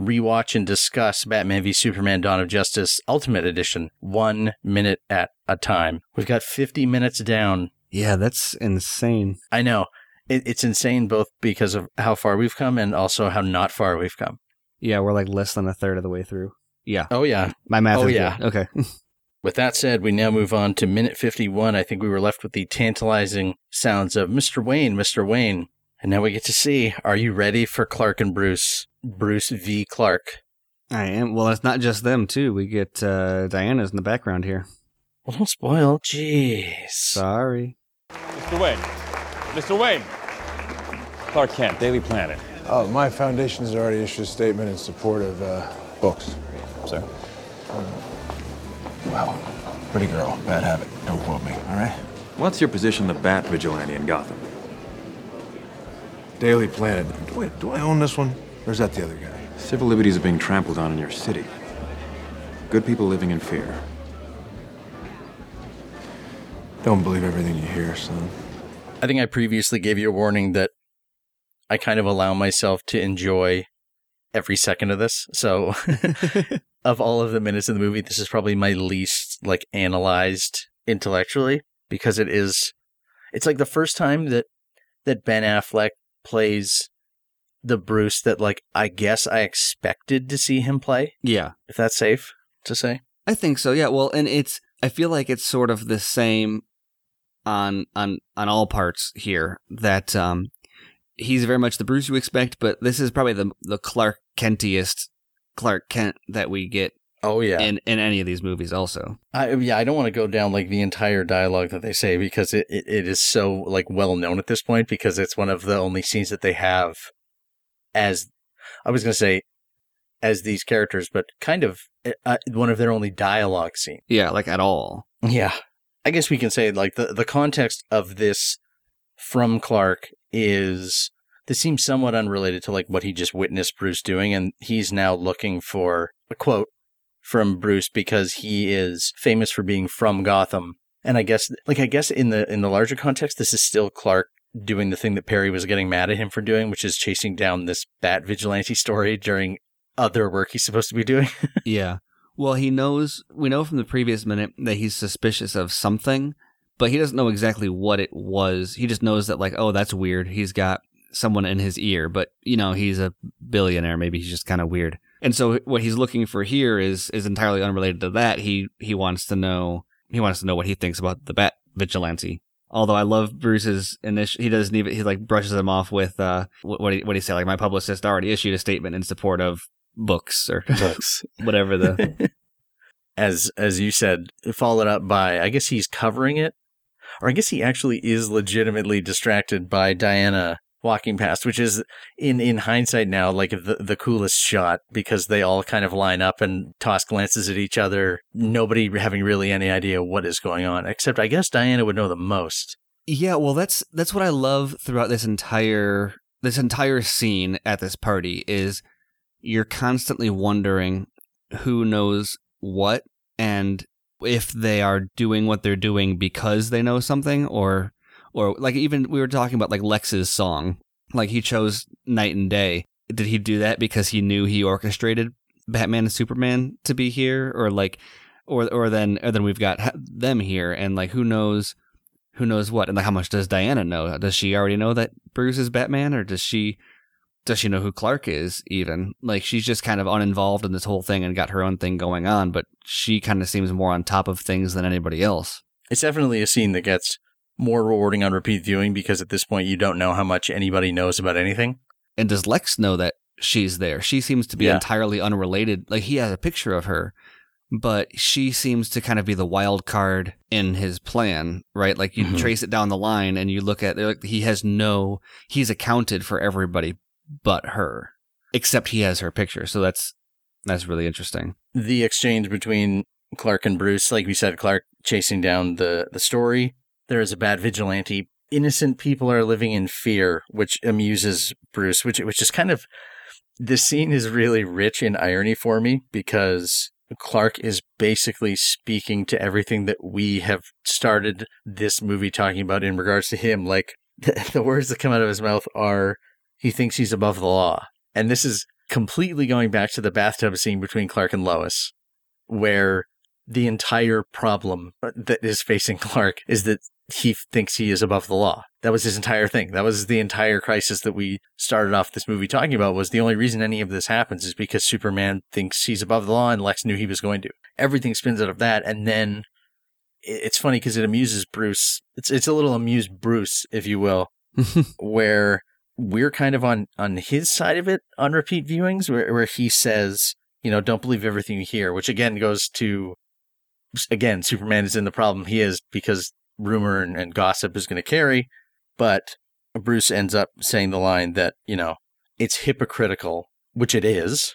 rewatch and discuss Batman v Superman Dawn of Justice Ultimate Edition, one minute at a time. We've got 50 minutes down. Yeah, that's insane. I know. It, it's insane both because of how far we've come and also how not far we've come. Yeah, we're like less than a third of the way through. Yeah, Oh, yeah. my math Oh, is yeah. good. Okay. With that said, we now move on to minute 51. I think we were left with the tantalizing sounds of Mr. Wayne, Mr. Wayne. And now we get to see are you ready for Clark and Bruce? Bruce v. Clark. I am. Well, it's not just them, too. We get uh, Diana's in the background here. Well, don't spoil. Jeez. Sorry. Mr. Wayne. Mr. Wayne. Clark Kent, Daily Planet. Oh, my foundation has already issued a statement in support of uh, books. Sir. Well, pretty girl, bad habit. Don't quote me, all right? What's your position, the Bat Vigilante in Gotham? Daily Planet. Do I, do I own this one? Or is that the other guy? Civil liberties are being trampled on in your city. Good people living in fear. Don't believe everything you hear, son. I think I previously gave you a warning that I kind of allow myself to enjoy every second of this. So, of all of the minutes in the movie, this is probably my least like analyzed intellectually because it is it's like the first time that that Ben Affleck plays the Bruce that like I guess I expected to see him play, Yeah, if that's safe to say. I think so. Yeah. Well, and it's. I feel like it's sort of the same on on on all parts here. That um, he's very much the Bruce you expect, but this is probably the the Clark Kentiest Clark Kent that we get Oh yeah. in in any of these movies. Also. I, yeah, I don't want to go down like the entire dialogue that they say because it, it, it is so like well known at this point because it's one of the only scenes that they have as I was going to say as these characters, but kind of uh, one of their only dialogue scenes. Yeah, like at all. Yeah, I guess we can say like the the context of this from Clark is this seems somewhat unrelated to like what he just witnessed Bruce doing, and he's now looking for a quote from Bruce because he is famous for being from Gotham. And I guess like I guess in the in the larger context, this is still Clark doing the thing that Perry was getting mad at him for doing, which is chasing down this bat vigilante story during other work he's supposed to be doing. Yeah. Well, he knows, we know from the previous minute that he's suspicious of something, but he doesn't know exactly what it was. He just knows that, like, oh, that's weird. He's got someone in his ear, but, you know, he's a billionaire. Maybe he's just kind of weird. And so what he's looking for here is, is entirely unrelated to that. He, he wants to know, he wants to know what he thinks about the bat vigilante. Although I love Bruce's initial, he doesn't even, he like brushes him off with, uh, what, what, he, what he say? Like, my publicist already issued a statement in support of books or Books. whatever the, as as you said, followed up by I guess he's covering it, or I guess he actually is legitimately distracted by Diana walking past, which is in in hindsight now like the the coolest shot because they all kind of line up and toss glances at each other, nobody having really any idea what is going on, except I guess Diana would know the most. Yeah, well that's that's what I love throughout this entire this entire scene at this party is you're constantly wondering who knows what and if they are doing what they're doing because they know something or or like even we were talking about like Lex's song. Like he chose night and day. Did he do that because he knew he orchestrated Batman and Superman to be here or like or or then or then we've got them here and like who knows who knows what and like how much does Diana know? Does she already know that Bruce is Batman or does she does she know who Clark is even? Like she's just kind of uninvolved in this whole thing and got her own thing going on, but she kind of seems more on top of things than anybody else. It's definitely a scene that gets more rewarding on repeat viewing because at this point you don't know how much anybody knows about anything. And does Lex know that she's there? She seems to be Yeah. entirely unrelated. Like he has a picture of her, but she seems to kind of be the wild card in his plan, right? Like you Mhm. trace it down the line and you look at like he has no he's accounted for everybody but her. Except he has her picture. So that's that's really interesting. the exchange between Clark and Bruce, like we said, Clark chasing down the, the story. There is a bad vigilante. Innocent people are living in fear, which amuses Bruce, which which is kind of this scene is really rich in irony for me because Clark is basically speaking to everything that we have started this movie talking about in regards to him. Like the words that come out of his mouth are, he thinks he's above the law. And this is completely going back to the bathtub scene between Clark and Lois, where the entire problem that is facing Clark is that he thinks he is above the law. That was his entire thing. That was the entire crisis that we started off this movie talking about was the only reason any of this happens is because Superman thinks he's above the law and Lex knew he was going to. Everything spins out of that and then it's funny because it amuses Bruce. It's it's a little amused Bruce, if you will, where we're kind of on on his side of it on repeat viewings, where where he says, you know, don't believe everything you hear, which again goes to again, Superman is in the problem he is because rumor and, and gossip is going to carry, but Bruce ends up saying the line that you know it's hypocritical, which it is.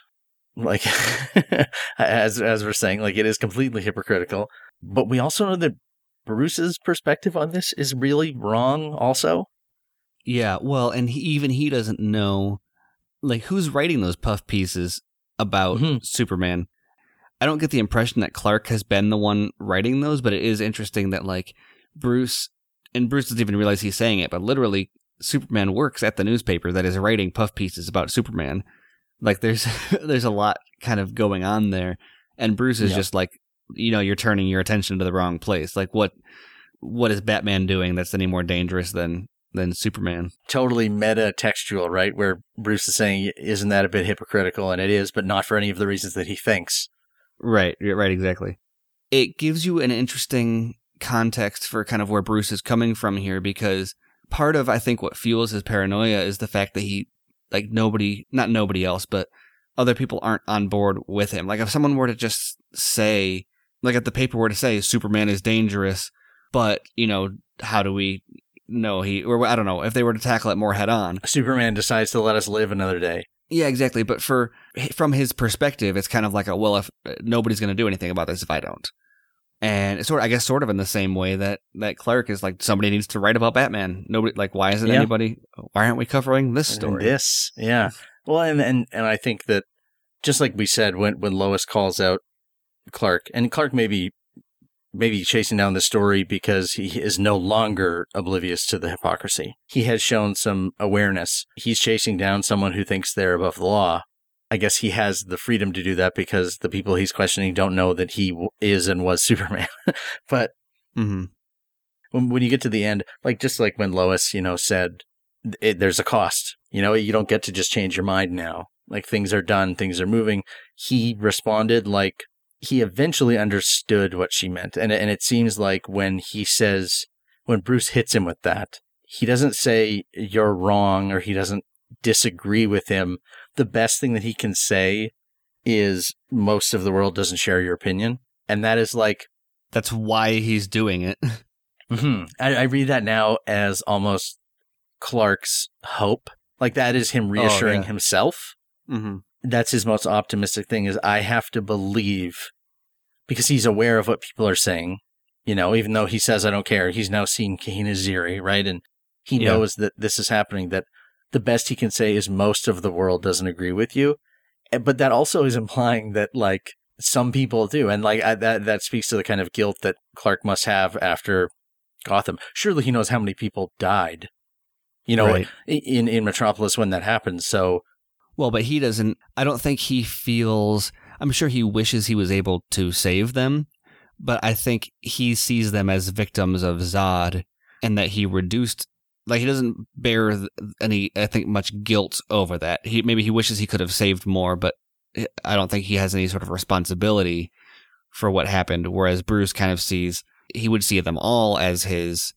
Like as as we're saying, like it is completely hypocritical but we also know that Bruce's perspective on this is really wrong, also. Yeah, well, and he, even he doesn't know, like, who's writing those puff pieces about Mhm. Superman. I don't get the impression that Clark has been the one writing those, but it is interesting that, like, Bruce, and Bruce doesn't even realize he's saying it, but literally, Superman works at the newspaper that is writing puff pieces about Superman. Like, there's there's a lot kind of going on there, and Bruce is Yeah. just like, you know, you're turning your attention to the wrong place. Like, what what is Batman doing that's any more dangerous than than Superman? Totally meta textual, right? Where Bruce is saying, isn't that a bit hypocritical? And it is, but not for any of the reasons that he thinks. Right, right, exactly. It gives you an interesting context for kind of where Bruce is coming from here because part of I think what fuels his paranoia is the fact that he like nobody not nobody else, but other people aren't on board with him. Like if someone were to just say like if the paper were to say Superman is dangerous, but you know, how do we know he or I don't know, if they were to tackle it more head on. Superman decides to let us live another day. Yeah, exactly. But for from his perspective, it's kind of like a well, if uh, nobody's going to do anything about this if I don't, and it's sort of, I guess, sort of in the same way that that Clark is like somebody needs to write about Batman. Nobody like why isn't Yeah. anybody? Why aren't we covering this And story? This, yeah. Well, and, and and I think that just like we said when when Lois calls out Clark, and Clark maybe maybe chasing down the story because he is no longer oblivious to the hypocrisy. He has shown some awareness. He's chasing down someone who thinks they're above the law. I guess he has the freedom to do that because the people he's questioning don't know that he w- is and was Superman. but hmm when, when you get to the end, like just like when Lois, you know, said it, there's a cost. You know, you don't get to just change your mind now. Like things are done, things are moving. He responded like he eventually understood what she meant, and and it seems like when he says when Bruce hits him with that, he doesn't say you're wrong or he doesn't disagree with him. The best thing that he can say is most of the world doesn't share your opinion, and that is like That's why he's doing it. hmm I, I read that now as almost Clark's hope. Like that is him reassuring yeah. himself. hmm That's his most optimistic thing is I have to believe because he's aware of what people are saying. You know, even though he says I don't care, he's now seen Kahina Ziri, right? And he Yeah. knows that this is happening, that the best he can say is most of the world doesn't agree with you. But that also is implying that like some people do. And like I, that, that speaks to the kind of guilt that Clark must have after Gotham. Surely he knows how many people died, you know, Right. in, in Metropolis when that happened. So Well, but he doesn't. I don't think he feels. I'm sure he wishes he was able to save them, but I think he sees them as victims of Zod, and that he reduced. Like he doesn't bear any, I think, much guilt over that. He maybe he wishes he could have saved more, but eh, I don't think he has any sort of responsibility for what happened. Whereas Bruce kind of sees he would see them all as his,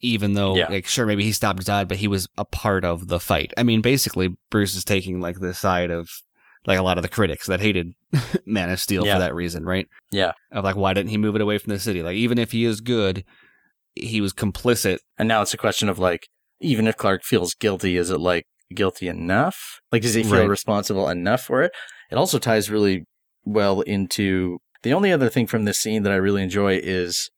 even though Yeah. like sure maybe he stopped Zod, but he was a part of the fight. I mean, basically Bruce is taking like the side of like a lot of the critics that hated Man of Steel Yeah. for that reason, right? Yeah. Of like why didn't he move it away from the city? Like even if he is good, he was complicit. And now it's a question of like, even if Clark feels guilty, is it like guilty enough? Like, does he feel Right. responsible enough for it? It also ties really well into the only other thing from this scene that I really enjoy is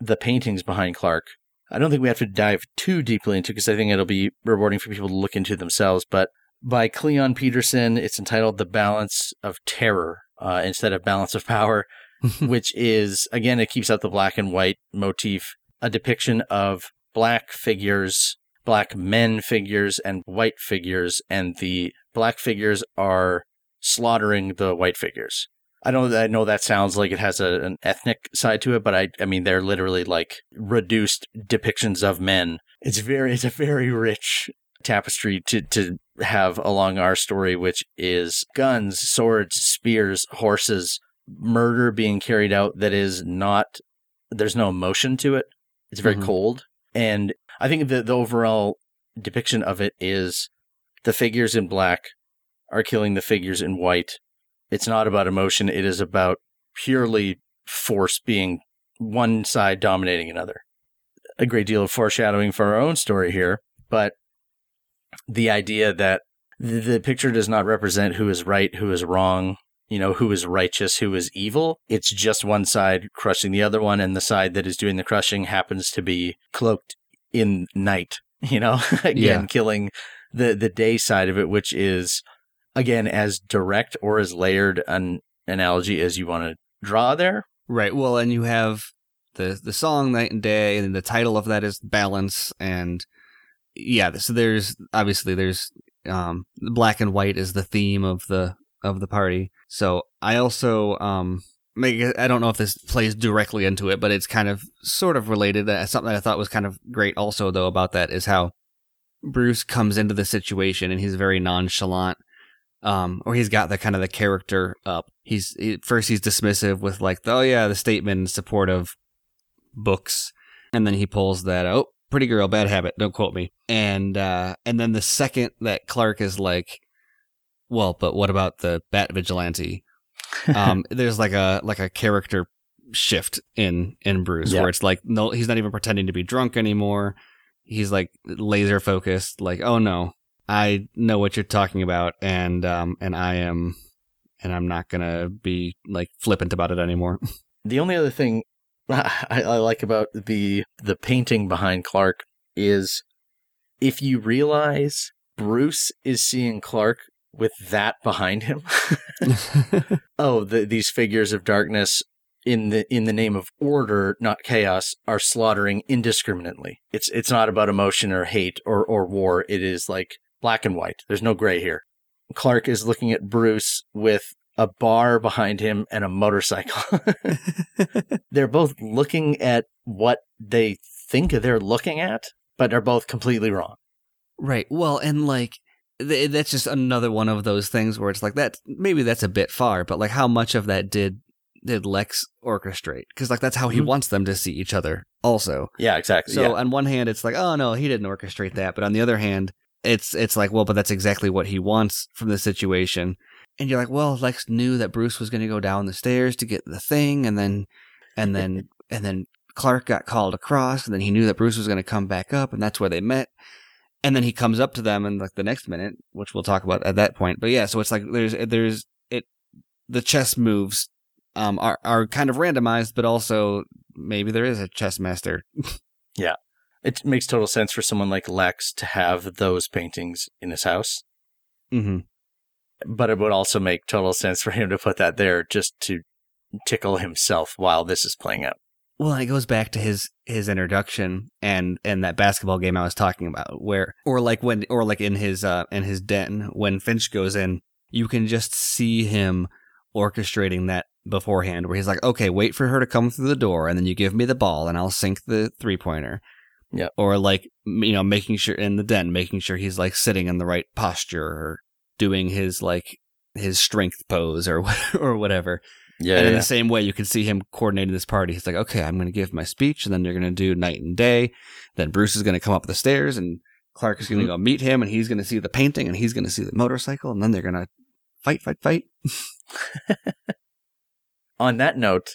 the paintings behind Clark. I don't think we have to dive too deeply into because I think it'll be rewarding for people to look into themselves. But by Cleon Peterson, it's entitled "The Balance of Terror" uh, instead of "Balance of Power," which is again it keeps out the black and white motif, a depiction of black figures, black men figures, and white figures, and the black figures are slaughtering the white figures. I don't. I know that sounds like it has a, an ethnic side to it, but I. I mean, they're literally like reduced depictions of men. It's very. It's a very rich tapestry to to have along our story, which is guns, swords, spears, horses, murder being carried out that is not. There's no emotion to it. It's very Mhm. cold, and I think the the overall depiction of it is the figures in black are killing the figures in white it's not about emotion. It is about purely force being one side dominating another. A great deal of foreshadowing for our own story here, but the idea that the picture does not represent who is right, who is wrong, you know, who is righteous, who is evil. It's just one side crushing the other one, and the side that is doing the crushing happens to be cloaked in night, you know, again, Yeah. killing the, the day side of it, which is again as direct or as layered an analogy as you want to draw there. Right. Well, and you have the the song "Night and Day," and the title of that is "Balance." And yeah, so there's obviously there's um, black and white is the theme of the of the party. So I also um, make I don't know if this plays directly into it, but it's kind of sort of related. Uh, Something that I thought was kind of great also though about that is how Bruce comes into the situation and he's very nonchalant um, or he's got the kind of the character up. He's he, first he's dismissive with like, oh yeah, the statement in support of books, and then he pulls that oh, pretty girl, bad habit, don't quote me, and uh, and then the second that Clark is like, well, but what about the Bat Vigilante? um, there's like a like a character shift in in Bruce Yeah. where it's like no, he's not even pretending to be drunk anymore. He's like laser focused, like oh no, I know what you're talking about, and um, and I am, and I'm not gonna be like flippant about it anymore. The only other thing I, I like about the the painting behind Clark is if you realize Bruce is seeing Clark with that behind him. oh, the, these figures of darkness in the in the name of order, not chaos, are slaughtering indiscriminately. It's it's not about emotion or hate or or war. It is like black and white. There's no gray here. Clark is looking at Bruce with a bar behind him and a motorcycle. they're both looking at what they think they're looking at, but are both completely wrong. Right. Well, and like th- that's just another one of those things where it's like that. Maybe that's a bit far, but like how much of that did did Lex orchestrate? Because like that's how he Mhm. wants them to see each other. Also, Yeah, exactly. so yeah. on one hand, it's like, oh no, he didn't orchestrate that, but on the other hand, it's it's like, well, but that's exactly what he wants from the situation. And you're like, well, Lex knew that Bruce was going to go down the stairs to get the thing, and then and then and then Clark got called across, and then he knew that Bruce was going to come back up, and that's where they met. And then he comes up to them in like the next minute, which we'll talk about at that point. But yeah, so it's like there's there's it the chess moves um are are kind of randomized, but also maybe there is a chess master. Yeah. It makes total sense for someone like Lex to have those paintings in his house, Mm-hmm. but it would also make total sense for him to put that there just to tickle himself while this is playing out. Well, it goes back to his his introduction and and that basketball game I was talking about, where or like when or like in his uh in his den when Finch goes in, you can just see him orchestrating that beforehand, where he's like, okay, wait for her to come through the door, and then you give me the ball, and I'll sink the three pointer. Yep. Or like you know, making sure in the den, making sure he's like sitting in the right posture or doing his like his strength pose or or whatever. Yeah, and in yeah. the same way, you can see him coordinating this party. He's like, okay, I'm going to give my speech, and then they're going to do night and day. Then Bruce is going to come up the stairs, and Clark is going to Mhm. go meet him, and he's going to see the painting, and he's going to see the motorcycle, and then they're going to fight, fight, fight. On that note,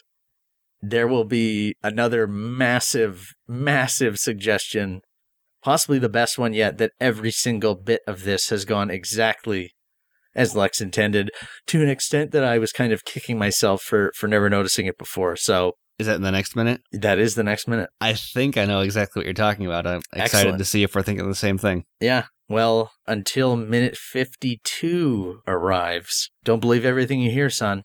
there will be another massive, massive suggestion, possibly the best one yet, that every single bit of this has gone exactly as Lex intended, to an extent that I was kind of kicking myself for for never noticing it before. So Is that in the next minute? that is the next minute. I think I know exactly what you're talking about. I'm excited Excellent. to see if we're thinking the same thing. Yeah. Well, until minute 52 arrives. Don't believe everything you hear, son.